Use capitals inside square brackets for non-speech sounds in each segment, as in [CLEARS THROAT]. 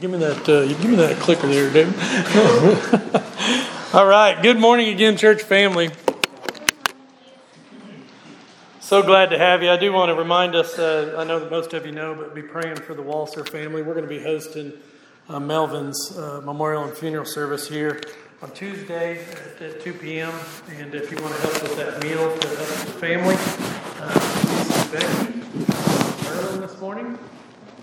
Give me that. Uh, give me that clicker there, dude. [LAUGHS] All right. Good morning again, church family. So glad to have you. I do want to remind us. Uh, I know that most of you know, but be praying for the Walser family. We're going to be hosting uh, Melvin's uh, memorial and funeral service here on Tuesday at, at, 2 p.m. And if you want to help with that meal for the family, uh, early this morning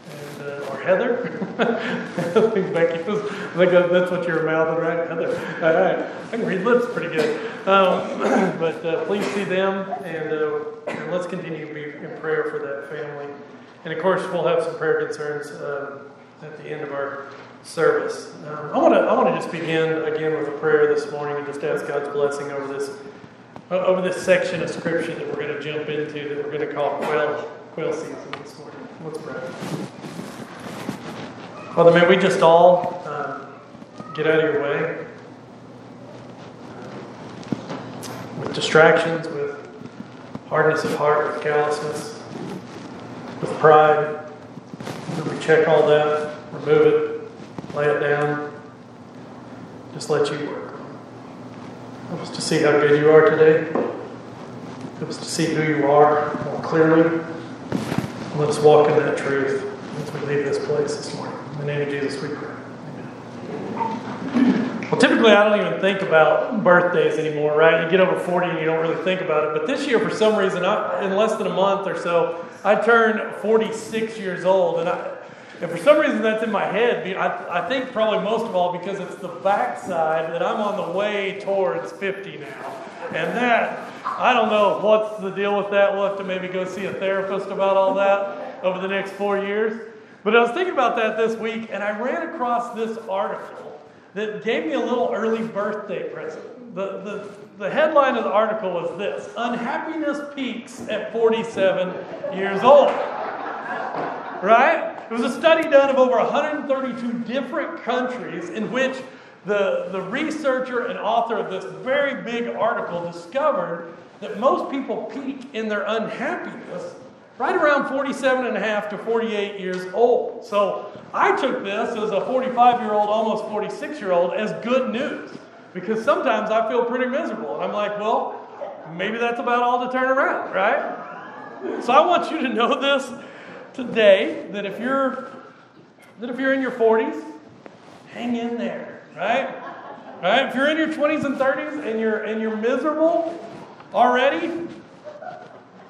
and uh, or Heather. I think Becky was. I think that's what you're mouthing, right? Heather. All right. I can read lips pretty good. Um, [CLEARS THROAT] but uh, please see them, and, uh, and, let's continue to be in prayer for that family. And of course, we'll have some prayer concerns um, at the end of our service. Um, I want to I want to just begin again with a prayer this morning and just ask God's blessing over this over this section of Scripture that we're going to jump into that we're going to call quail quail season this morning. Father, may we just all uh, get out of your way with distractions, with hardness of heart, with callousness, with pride. we check all that, remove it, lay it down, just let you work. Help us to see how good you are today. Help us to see who you are more clearly. Let us walk in that truth as we leave this place this morning. In the name of Jesus, we pray. Amen. Well, typically, I don't even think about birthdays anymore, right? You get over 40 and you don't really think about it. But this year, for some reason, I, in less than a month or so, I turned 46 years old. And, I, and for some reason, that's in my head. I, I think probably most of all because it's the backside that I'm on the way towards 50 now. And that, I don't know what's the deal with that. We'll have to maybe go see a therapist about all that over the next four years. But I was thinking about that this week, and I ran across this article that gave me a little early birthday present. The, the, the headline of the article was this Unhappiness peaks at 47 years old. Right? It was a study done of over 132 different countries in which the, the researcher and author of this very big article discovered that most people peak in their unhappiness right around 47 and a half to 48 years old. So I took this as a 45 year old, almost 46 year old, as good news because sometimes I feel pretty miserable. And I'm like, well, maybe that's about all to turn around, right? So I want you to know this today that if you're that if you're in your 40s, hang in there, right? Right? If you're in your 20s and 30s and you're and you're miserable already,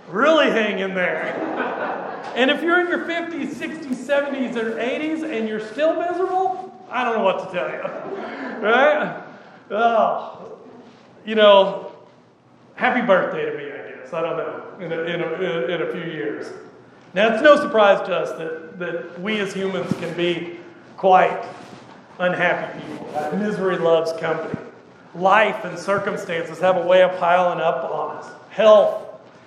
Really hang in there. And if you're in your 50s, 60s, 70s, or 80s and you're still miserable, I don't know what to tell you. Right? Oh, you know, happy birthday to me, I guess. I don't know, in a, in a, in a few years. Now, it's no surprise to us that, that we as humans can be quite unhappy people. Misery loves company. Life and circumstances have a way of piling up on us. Health,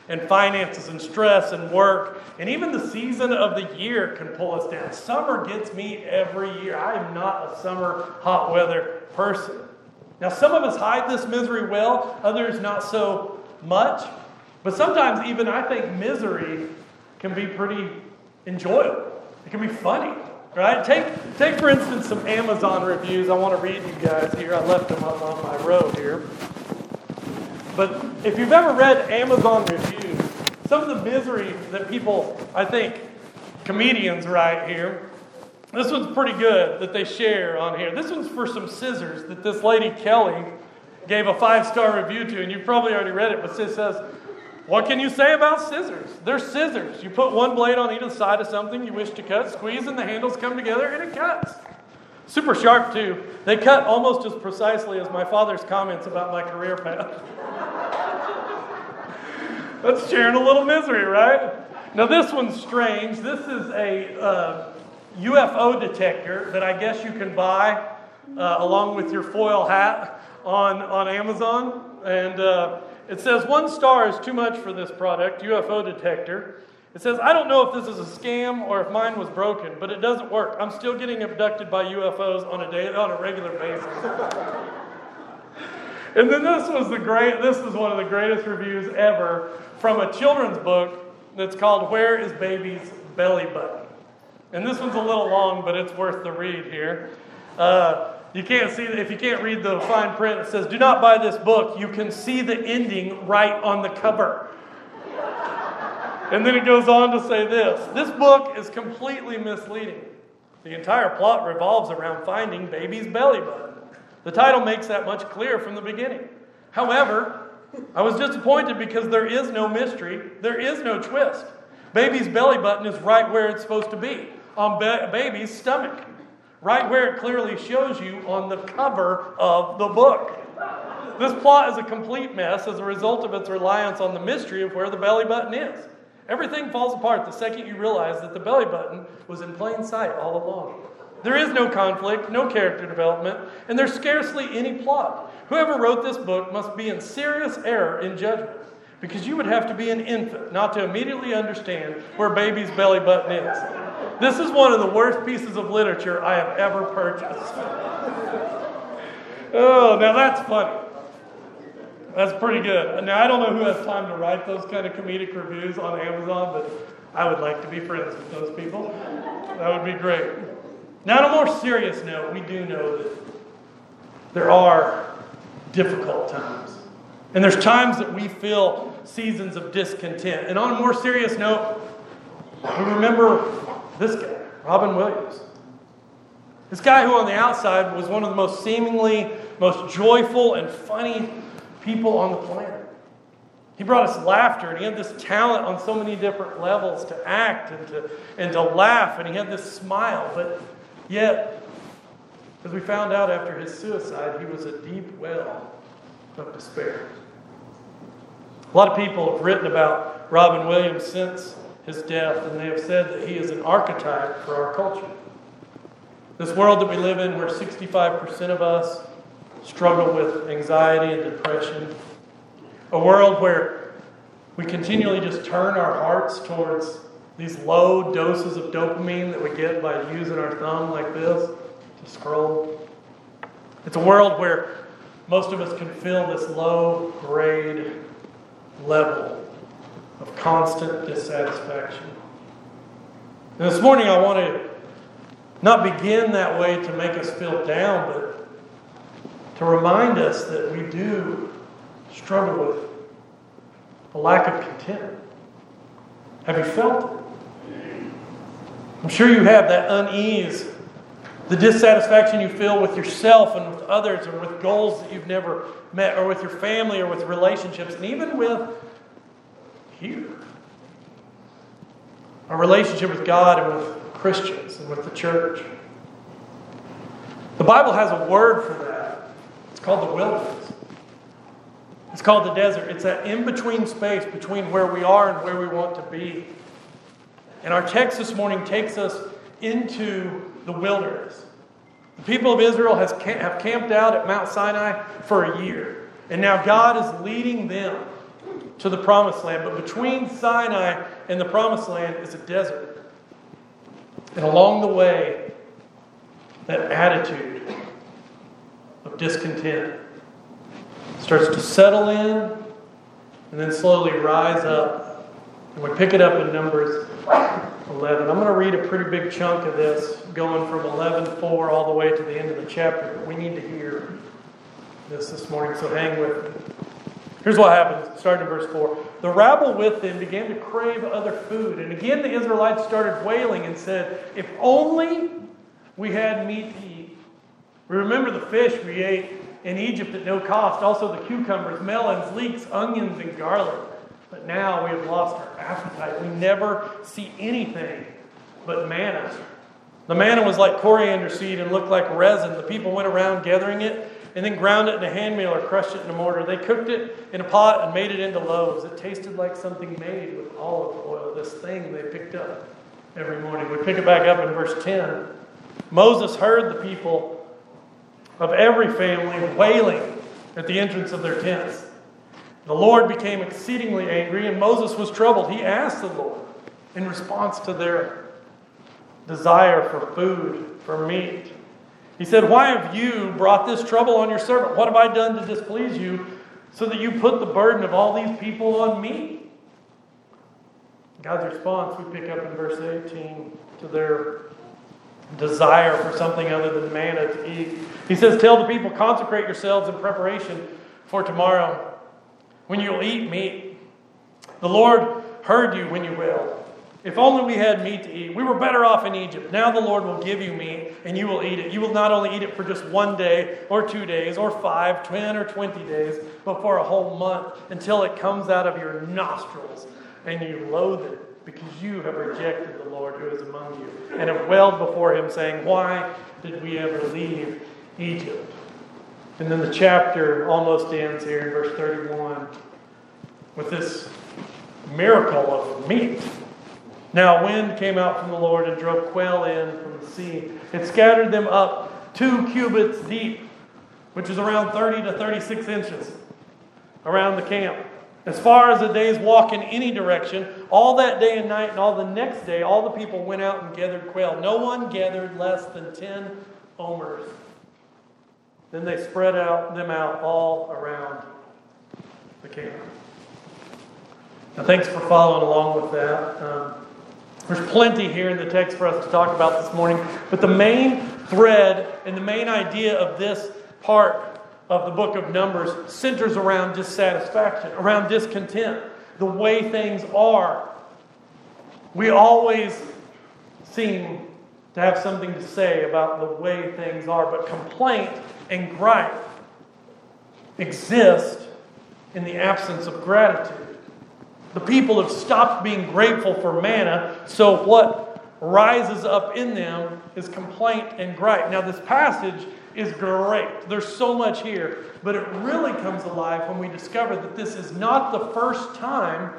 and finances and stress and work. And even the season of the year can pull us down. Summer gets me every year. I am not a summer hot weather person. Now, some of us hide this misery well, others not so much. But sometimes, even I think misery can be pretty enjoyable. It can be funny, right? Take, take for instance, some Amazon reviews. I want to read you guys here. I left them up on my row here. But if you've ever read Amazon reviews, some of the misery that people, I think, comedians write here, this one's pretty good that they share on here. This one's for some scissors that this lady Kelly gave a five star review to, and you've probably already read it, but it says, What can you say about scissors? They're scissors. You put one blade on either side of something you wish to cut, squeeze, and the handles come together, and it cuts. Super sharp, too. They cut almost as precisely as my father's comments about my career path. [LAUGHS] That's sharing a little misery, right? Now, this one's strange. This is a uh, UFO detector that I guess you can buy uh, along with your foil hat on, on Amazon. And uh, it says one star is too much for this product, UFO detector. It says, I don't know if this is a scam or if mine was broken, but it doesn't work. I'm still getting abducted by UFOs on a day on a regular basis. And then this was the great, this is one of the greatest reviews ever from a children's book that's called Where is Baby's Belly Button? And this one's a little long, but it's worth the read here. Uh, you can't see if you can't read the fine print. It says, "Do not buy this book. You can see the ending right on the cover." and then it goes on to say this: This book is completely misleading. The entire plot revolves around finding baby's belly button. The title makes that much clearer from the beginning. However, I was disappointed because there is no mystery, there is no twist. Baby's belly button is right where it's supposed to be, on ba- baby's stomach right where it clearly shows you on the cover of the book. This plot is a complete mess as a result of its reliance on the mystery of where the belly button is. Everything falls apart the second you realize that the belly button was in plain sight all along. There is no conflict, no character development, and there's scarcely any plot. Whoever wrote this book must be in serious error in judgment, because you would have to be an infant not to immediately understand where baby's belly button is. This is one of the worst pieces of literature I have ever purchased. oh, now that's funny. That's pretty good. Now, I don't know who has time to write those kind of comedic reviews on Amazon, but I would like to be friends with those people. That would be great. Now, on a more serious note, we do know that there are difficult times. And there's times that we feel seasons of discontent. And on a more serious note, we remember this guy, Robin Williams. This guy who on the outside was one of the most seemingly most joyful and funny people on the planet. He brought us laughter, and he had this talent on so many different levels to act and to, and to laugh, and he had this smile. But yet, as we found out after his suicide, he was a deep well of despair. A lot of people have written about Robin Williams since his death, and they have said that he is an archetype for our culture. This world that we live in, where 65% of us struggle with anxiety and depression, a world where we continually just turn our hearts towards these low doses of dopamine that we get by using our thumb like this to scroll. It's a world where most of us can feel this low grade level of constant dissatisfaction. And this morning, I want to not begin that way to make us feel down, but to remind us that we do struggle with a lack of content. Have you felt it? I'm sure you have that unease, the dissatisfaction you feel with yourself and with others, or with goals that you've never met, or with your family, or with relationships, and even with here. Our relationship with God and with Christians and with the church. The Bible has a word for that. It's called the wilderness. It's called the desert. It's that in between space between where we are and where we want to be. And our text this morning takes us into the wilderness. The people of Israel has, have camped out at Mount Sinai for a year. And now God is leading them to the promised land. But between Sinai and the promised land is a desert. And along the way, that attitude of discontent starts to settle in and then slowly rise up. We pick it up in Numbers 11. I'm going to read a pretty big chunk of this, going from 11:4 all the way to the end of the chapter. We need to hear this this morning, so hang with me. Here's what happens, starting in verse 4. The rabble with them began to crave other food. And again, the Israelites started wailing and said, If only we had meat to eat. We remember the fish we ate in Egypt at no cost, also the cucumbers, melons, leeks, onions, and garlic. But now we have lost our appetite. We never see anything but manna. The manna was like coriander seed and looked like resin. The people went around gathering it and then ground it in a hand mill or crushed it in a mortar. They cooked it in a pot and made it into loaves. It tasted like something made with olive oil, this thing they picked up every morning. We pick it back up in verse 10. Moses heard the people of every family wailing at the entrance of their tents. The Lord became exceedingly angry, and Moses was troubled. He asked the Lord in response to their desire for food, for meat. He said, Why have you brought this trouble on your servant? What have I done to displease you so that you put the burden of all these people on me? God's response we pick up in verse 18 to their desire for something other than manna to eat. He says, Tell the people, consecrate yourselves in preparation for tomorrow when you'll eat meat. The Lord heard you when you wailed. If only we had meat to eat. We were better off in Egypt. Now the Lord will give you meat, and you will eat it. You will not only eat it for just one day, or two days, or five, ten, or twenty days, but for a whole month until it comes out of your nostrils and you loathe it because you have rejected the Lord who is among you and have wailed before him, saying, Why did we ever leave Egypt? And then the chapter almost ends here in verse 31 with this miracle of meat. Now, wind came out from the Lord and drove quail in from the sea. It scattered them up two cubits deep, which is around 30 to 36 inches around the camp. As far as a day's walk in any direction, all that day and night and all the next day, all the people went out and gathered quail. No one gathered less than 10 omers. Then they spread out them out all around the camp. Now, thanks for following along with that. Um, there's plenty here in the text for us to talk about this morning, but the main thread and the main idea of this part of the book of Numbers centers around dissatisfaction, around discontent, the way things are. We always seem to have something to say about the way things are, but complaint and gripe exist in the absence of gratitude. The people have stopped being grateful for manna, so what rises up in them is complaint and gripe. Now, this passage is great. There's so much here, but it really comes alive when we discover that this is not the first time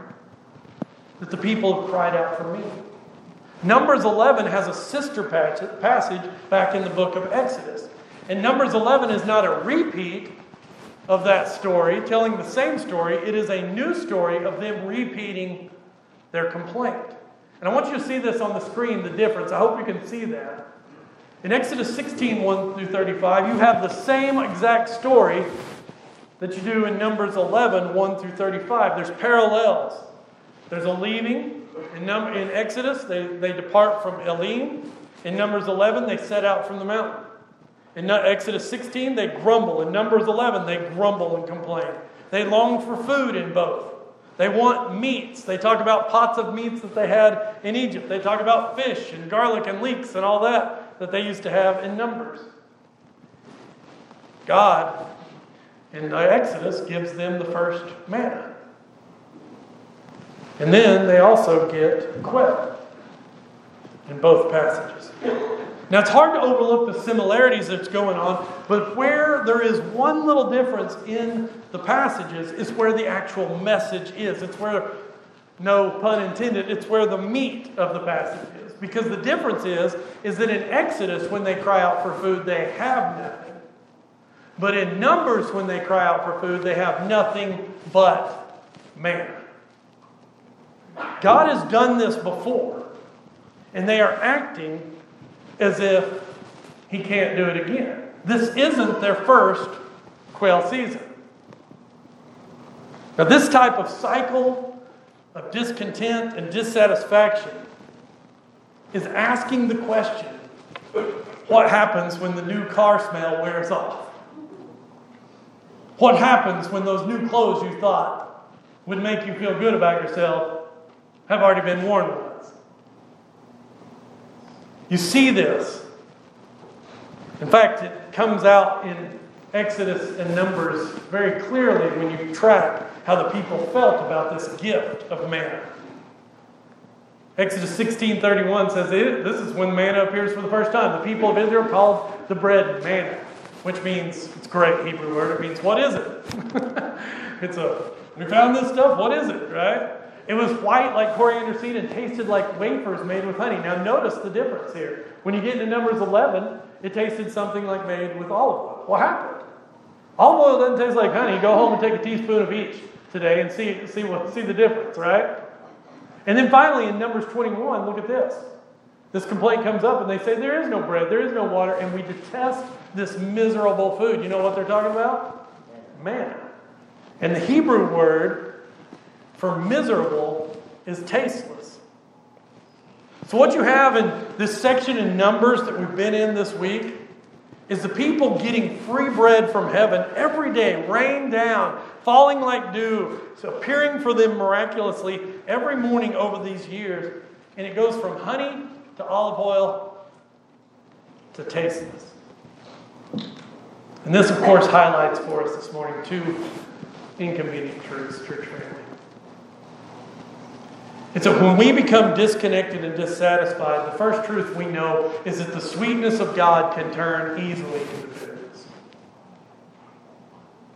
that the people have cried out for me. Numbers 11 has a sister passage back in the book of Exodus. And Numbers 11 is not a repeat of that story, telling the same story. It is a new story of them repeating their complaint. And I want you to see this on the screen, the difference. I hope you can see that. In Exodus 16, 1 through 35, you have the same exact story that you do in Numbers 11, 1 through 35. There's parallels. There's a leaving. In, Num- in Exodus, they, they depart from Elim. In Numbers 11, they set out from the mountain. In Exodus 16, they grumble. In Numbers 11, they grumble and complain. They long for food in both. They want meats. They talk about pots of meats that they had in Egypt. They talk about fish and garlic and leeks and all that that they used to have in Numbers. God, in Exodus, gives them the first manna. And then they also get quail in both passages. Now, it's hard to overlook the similarities that's going on, but where there is one little difference in the passages is where the actual message is. It's where, no pun intended, it's where the meat of the passage is. Because the difference is, is that in Exodus, when they cry out for food, they have nothing. But in Numbers, when they cry out for food, they have nothing but manna. God has done this before, and they are acting as if he can't do it again. This isn't their first quail season. Now, this type of cycle of discontent and dissatisfaction is asking the question what happens when the new car smell wears off? What happens when those new clothes you thought would make you feel good about yourself have already been worn? You see this. In fact, it comes out in Exodus and Numbers very clearly when you track how the people felt about this gift of manna. Exodus 16:31 says this is when manna appears for the first time. The people of Israel called the bread manna, which means it's a great Hebrew word. It means what is it? [LAUGHS] it's a we found this stuff. What is it? Right? It was white like coriander seed and tasted like wafers made with honey. Now, notice the difference here. When you get into Numbers 11, it tasted something like made with olive oil. What happened? Olive oil doesn't taste like honey. Go home and take a teaspoon of each today and see, see, what, see the difference, right? And then finally, in Numbers 21, look at this. This complaint comes up and they say, There is no bread, there is no water, and we detest this miserable food. You know what they're talking about? Manna. And the Hebrew word for miserable is tasteless. So, what you have in this section in Numbers that we've been in this week is the people getting free bread from heaven every day, rain down, falling like dew, appearing for them miraculously every morning over these years. And it goes from honey to olive oil to tasteless. And this, of course, highlights for us this morning two inconvenient truths, church family. And so when we become disconnected and dissatisfied, the first truth we know is that the sweetness of God can turn easily into bitterness.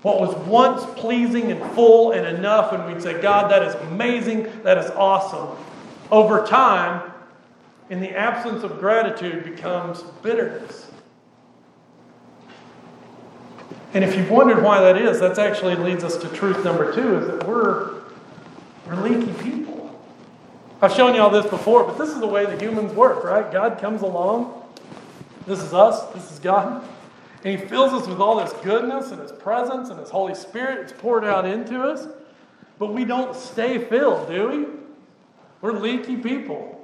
What was once pleasing and full and enough, and we'd say, God, that is amazing, that is awesome, over time, in the absence of gratitude, becomes bitterness. And if you've wondered why that is, that actually leads us to truth number two is that we're, we're leaky people. I've shown you all this before, but this is the way the humans work, right? God comes along. This is us, this is God. And He fills us with all this goodness and His presence and His Holy Spirit. It's poured out into us. But we don't stay filled, do we? We're leaky people.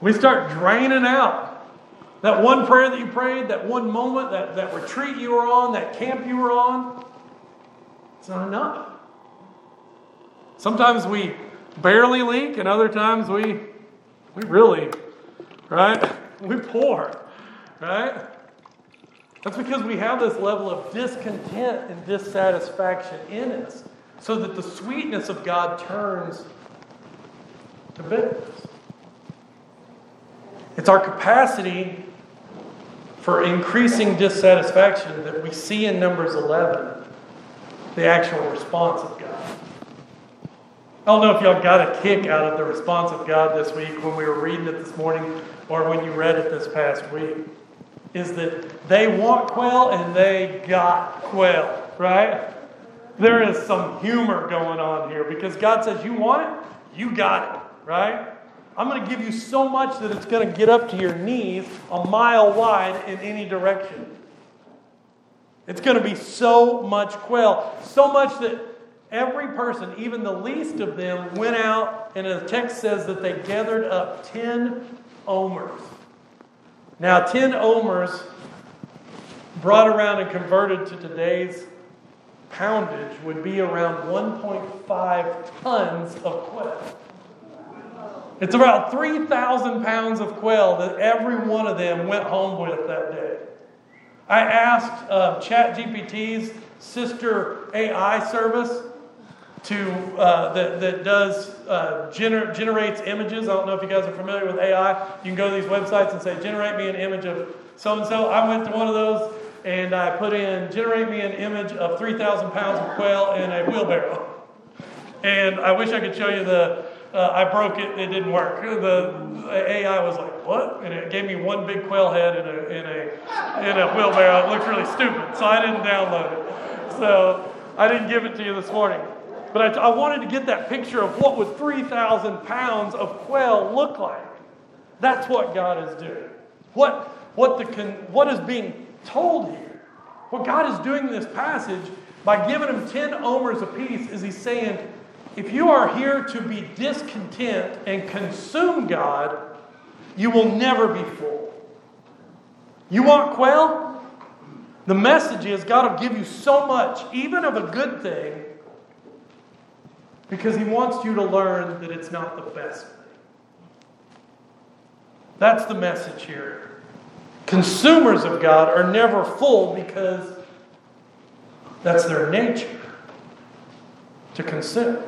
We start draining out. That one prayer that you prayed, that one moment, that, that retreat you were on, that camp you were on, it's not enough. Sometimes we barely leak, and other times we, we really, right? We pour, right? That's because we have this level of discontent and dissatisfaction in us, so that the sweetness of God turns to bitterness. It's our capacity for increasing dissatisfaction that we see in Numbers 11, the actual response of God. I don't know if y'all got a kick out of the response of God this week when we were reading it this morning or when you read it this past week. Is that they want quail and they got quail, right? There is some humor going on here because God says, You want it? You got it, right? I'm going to give you so much that it's going to get up to your knees a mile wide in any direction. It's going to be so much quail, so much that Every person, even the least of them, went out, and the text says that they gathered up 10 omers. Now, 10 omers brought around and converted to today's poundage would be around 1.5 tons of quail. It's about 3,000 pounds of quail that every one of them went home with that day. I asked uh, ChatGPT's sister AI service to uh, that, that does uh, gener- generates images. I don't know if you guys are familiar with AI. You can go to these websites and say, generate me an image of so and so. I went to one of those and I put in, generate me an image of 3,000 pounds of quail in a wheelbarrow. And I wish I could show you the, uh, I broke it, it didn't work. The AI was like, what? And it gave me one big quail head in a, in a, in a wheelbarrow. It looked really stupid, so I didn't download it. So I didn't give it to you this morning. But I, I wanted to get that picture of what would 3,000 pounds of quail look like. That's what God is doing. What, what, the what is being told here, what God is doing in this passage by giving them 10 omers apiece is He's saying, if you are here to be discontent and consume God, you will never be full. You want quail? The message is God will give you so much, even of a good thing, because he wants you to learn that it's not the best. That's the message here. Consumers of God are never full because that's their nature to consume.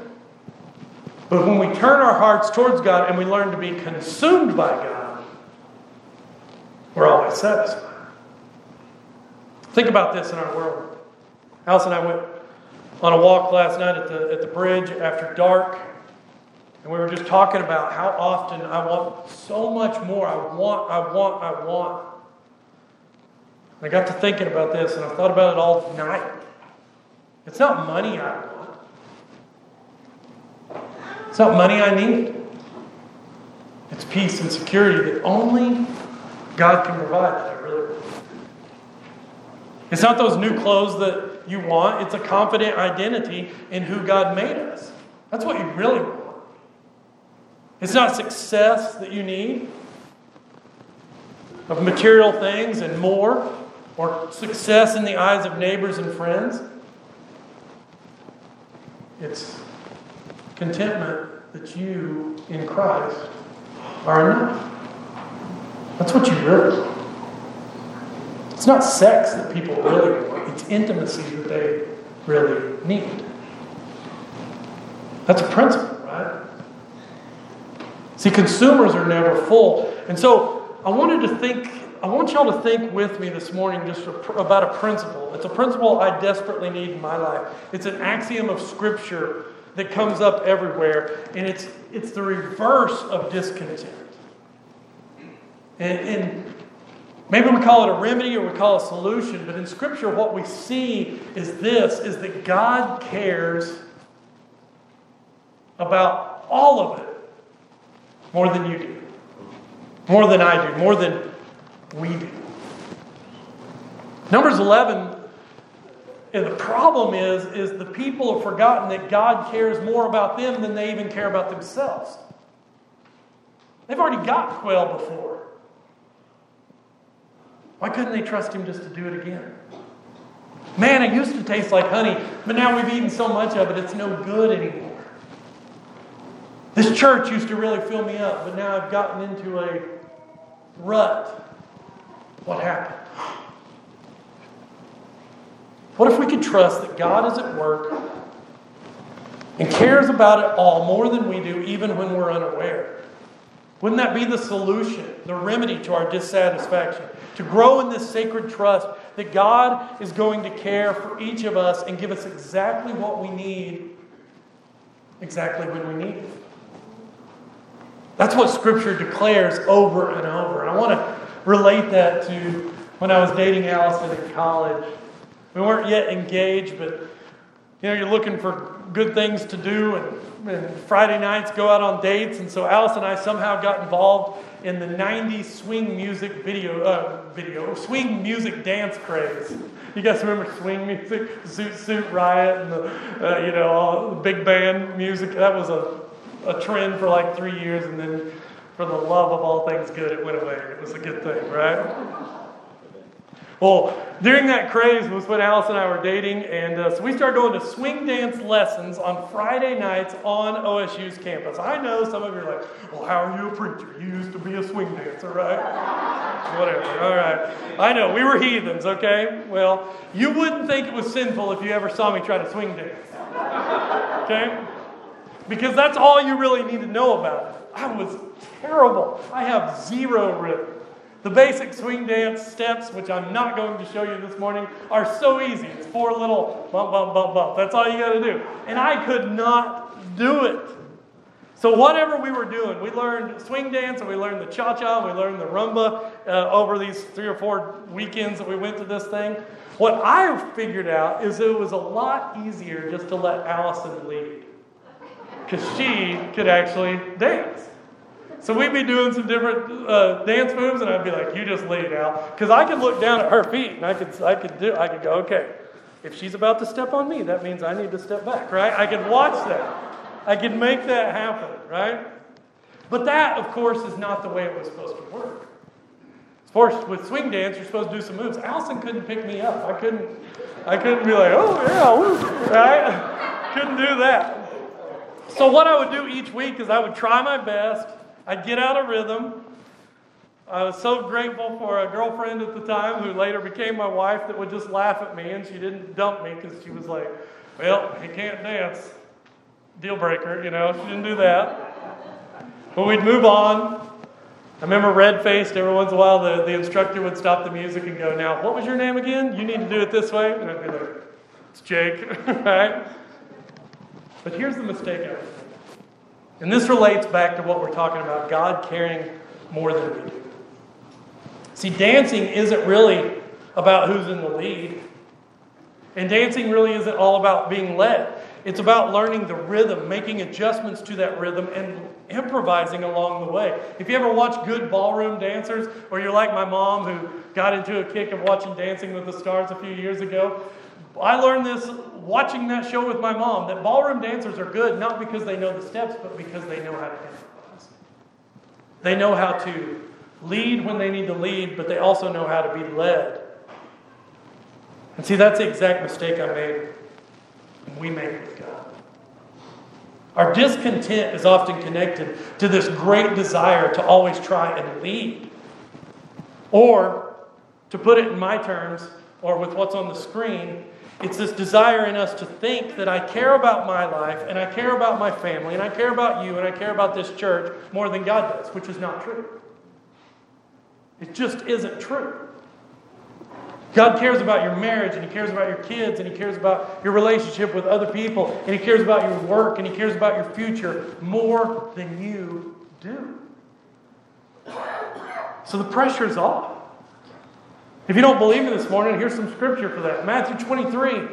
But when we turn our hearts towards God and we learn to be consumed by God, we're always satisfied. Think about this in our world. Alice and I went on a walk last night at the, at the bridge after dark. And we were just talking about how often I want so much more. I want, I want, I want. And I got to thinking about this and I thought about it all night. It's not money I want, it's not money I need. It's peace and security that only God can provide that I really want. It's not those new clothes that you want. It's a confident identity in who God made us. That's what you really want. It's not success that you need of material things and more, or success in the eyes of neighbors and friends. It's contentment that you in Christ are enough. That's what you really want. It's not sex that people really want, intimacy that they really need. That's a principle, right? See, consumers are never full. And so I wanted to think, I want y'all to think with me this morning just about a principle. It's a principle I desperately need in my life. It's an axiom of Scripture that comes up everywhere, and it's, it's the reverse of discontent. And, and maybe we call it a remedy or we call it a solution, but in Scripture, what we see is this is that God cares about all of it more than you do, more than I do, more than we do. Numbers 11 and the problem is, is the people have forgotten that God cares more about them than they even care about themselves. They've already got quail before. Why couldn't they trust him just to do it again? Man, it used to taste like honey, but now we've eaten so much of it, it's no good anymore. This church used to really fill me up, but now I've gotten into a rut. What happened? What if we could trust that God is at work and cares about it all more than we do, even when we're unaware? Wouldn't that be the solution, the remedy to our dissatisfaction? To grow in this sacred trust that God is going to care for each of us and give us exactly what we need, exactly when we need it. That's what Scripture declares over and over. And I want to relate that to when I was dating Allison in college. We weren't yet engaged, but you know, you're looking for good things to do, and, and, Friday nights go out on dates. And so Alice and I somehow got involved in the '90s swing music video, uh, video swing music dance craze. You guys remember swing music, Zoot Suit Riot, and the uh, you know all the big band music? That was a a trend for like three years, and then for the love of all things good, it went away. It was a good thing, right? Well, during that craze was when Alice and I were dating, and uh, so we started going to swing dance lessons on Friday nights on OSU's campus. I know some of you are like, well, how are you a preacher? You used to be a swing dancer, right? Whatever, all right. I know, we were heathens, okay? Well, you wouldn't think it was sinful if you ever saw me try to swing dance, okay? Because that's all you really need to know about it. I was terrible. I have zero rhythm. The basic swing dance steps, which I'm not going to show you this morning, are so easy. It's four little bump, bump, bump, bump. That's all you got to do. And I could not do it. So, whatever we were doing, we learned swing dance and we learned the cha cha, we learned the rumba uh, over these three or four weekends that we went to this thing. What I figured out is it was a lot easier just to let Allison lead because she could actually dance. So we'd be doing some different uh, dance moves, and I'd be like, "You just lay it out," because I could look down at her feet, and I could, I could do, I could go, "Okay, if she's about to step on me, that means I need to step back, right?" I could watch that. I could make that happen, right? But that, of course, is not the way it was supposed to work. Of course, with swing dance, you're supposed to do some moves. Allison couldn't pick me up. I couldn't, I couldn't be like, "Oh yeah, woo," right? [LAUGHS] couldn't do that. So, what I would do each week is I would try my best, I'd get out of rhythm. I was so grateful for a girlfriend at the time who later became my wife that would just laugh at me and she didn't dump me because she was like, well, he can't dance. Deal breaker, you know, she didn't do that. But we'd move on. I remember red faced every once in a while, the, the instructor would stop the music and go, Now, what was your name again? You need to do it this way. And I'd be like, It's Jake, [LAUGHS] right? But here's the mistake I made. And this relates back to what we're talking about God caring more than we do. See, dancing isn't really about who's in the lead. And dancing really isn't all about being led. It's about learning the rhythm, making adjustments to that rhythm, and improvising along the way. If you ever watch good ballroom dancers, or you're like my mom who got into a kick of watching Dancing with the Stars a few years ago, I learned this watching that show with my mom that ballroom dancers are good not because they know the steps, but because they know how to improvise. They know how to lead when they need to lead, but they also know how to be led. And see, that's the exact mistake I made we make with God. Our discontent is often connected to this great desire to always try and lead. Or, to put it in my terms, or with what's on the screen, it's this desire in us to think that I care about my life and I care about my family and I care about you and I care about this church more than God does, which is not true. It just isn't true. God cares about your marriage and He cares about your kids and He cares about your relationship with other people and He cares about your work and He cares about your future more than you do. So the pressure is off. If you don't believe me this morning, here's some scripture for that. Matthew 23.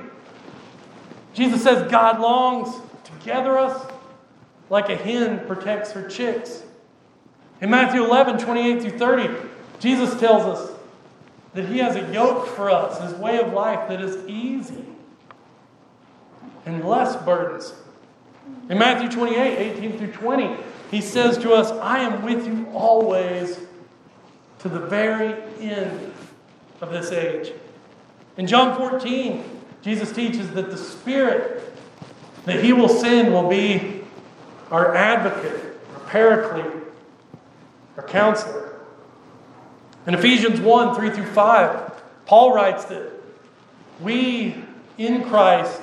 Jesus says, God longs to gather us like a hen protects her chicks. In Matthew 11, 28 through 30, Jesus tells us that He has a yoke for us, His way of life that is easy and less burdensome. In Matthew 28, 18 through 20, He says to us, I am with you always to the very end of this age. In John 14, Jesus teaches that the Spirit that He will send will be our advocate, our paraclete, our counselor. In Ephesians 1 3 through 5, Paul writes that we in Christ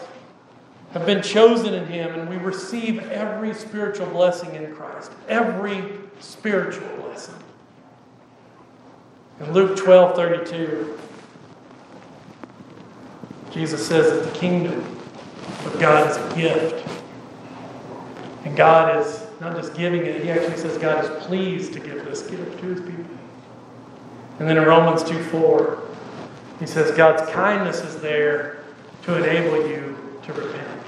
have been chosen in Him and we receive every spiritual blessing in Christ. Every spiritual blessing. In Luke 12 32, Jesus says that the kingdom of God is a gift. And God is not just giving it, He actually says God is pleased to give this gift to His people. And then in Romans 2 4, He says God's kindness is there to enable you to repent,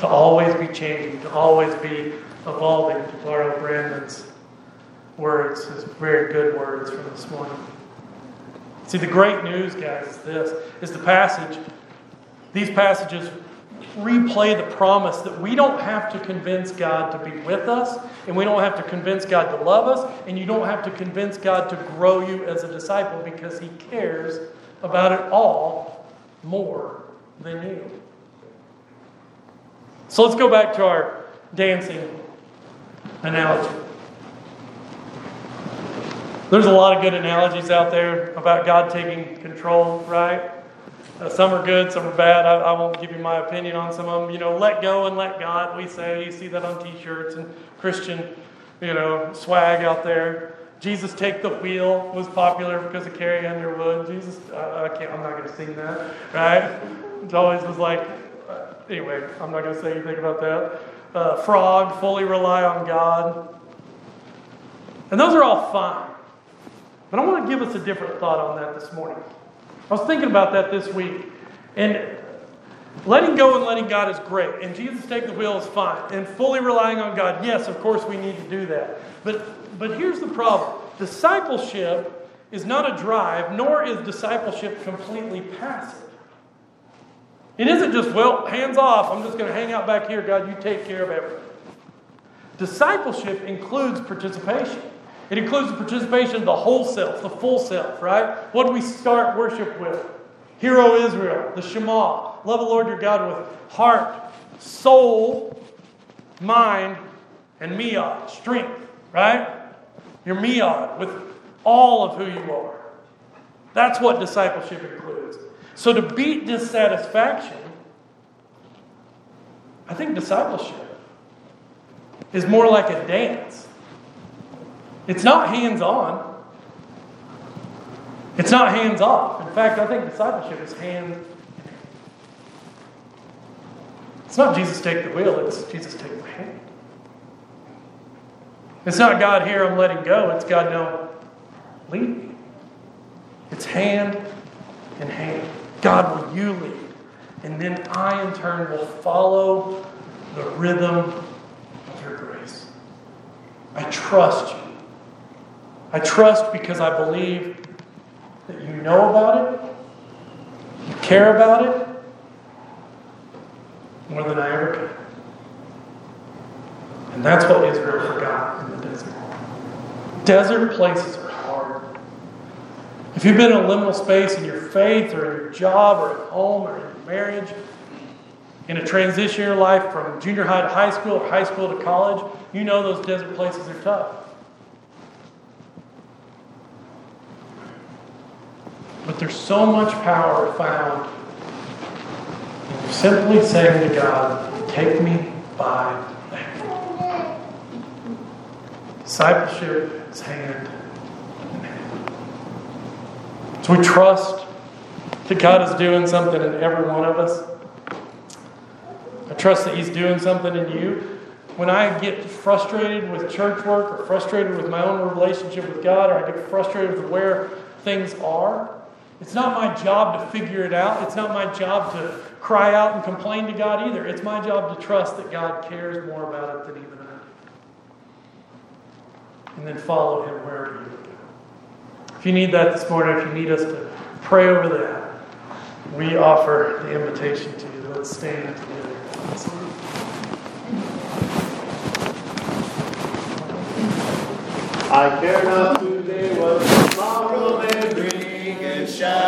to always be changing, to always be evolving, to borrow Brandon's words, his very good words from this morning. See, the great news, guys, is this is the passage. These passages replay the promise that we don't have to convince God to be with us, and we don't have to convince God to love us, and you don't have to convince God to grow you as a disciple because He cares about it all more than you. So let's go back to our dancing analogy. There's a lot of good analogies out there about God taking control, right? Uh, some are good, some are bad. I, I, won't give you my opinion on some of them. You know, let go and let God, we say. You see that on t shirts and Christian, you know, swag out there. Jesus Take the Wheel was popular because of Carrie Underwood. Jesus, uh, I can't, I'm not going to sing that, right? It always was like, uh, anyway, I'm not going to say anything about that. Uh, frog, fully rely on God. And those are all fine. But I want to give us a different thought on that this morning. I was thinking about that this week. And letting go and letting God is great. And Jesus take the wheel is fine. And fully relying on God, yes, of course we need to do that. But but here's the problem. Discipleship is not a drive, nor is discipleship completely passive. It isn't just, well, hands off, I'm just going to hang out back here, God, you take care of everything. Discipleship includes participation. It includes the participation of the whole self, the full self, right? What do we start worship with? Hear, O Israel, the Shema. Love the Lord your God with heart, soul, mind, and miyad, strength, right? Your miyad with all of who you are. That's what discipleship includes. So to beat dissatisfaction, I think discipleship is more like a dance. It's not hands on. It's not hands off. In fact, I think discipleship is hand. It's not Jesus take the wheel, it's Jesus take the hand. It's not God here, I'm letting go. It's God, no, lead me. It's hand in hand. God, will you lead? And then I, in turn, will follow the rhythm of your grace. I trust you. I trust because I believe that you know about it, you care about it more than I ever could. And that's what Israel forgot in the desert. Desert places are hard. If you've been in a liminal space in your faith or in your job or at home or in your marriage, in a transition in your life from junior high to high school or high school to college, you know those desert places are tough. But there's so much power found in simply saying to God, Take me by the hand. Discipleship is hand in hand. So we trust that God is doing something in every one of us. I trust that He's doing something in you. When I get frustrated with church work or frustrated with my own relationship with God or I get frustrated with where things are, it's not my job to figure it out. It's not my job to cry out and complain to God either. It's my job to trust that God cares more about it than even I do. And then follow Him wherever He would go. If you need that this morning, if you need us to pray over that, we offer the invitation to you. Let's stand together. I care not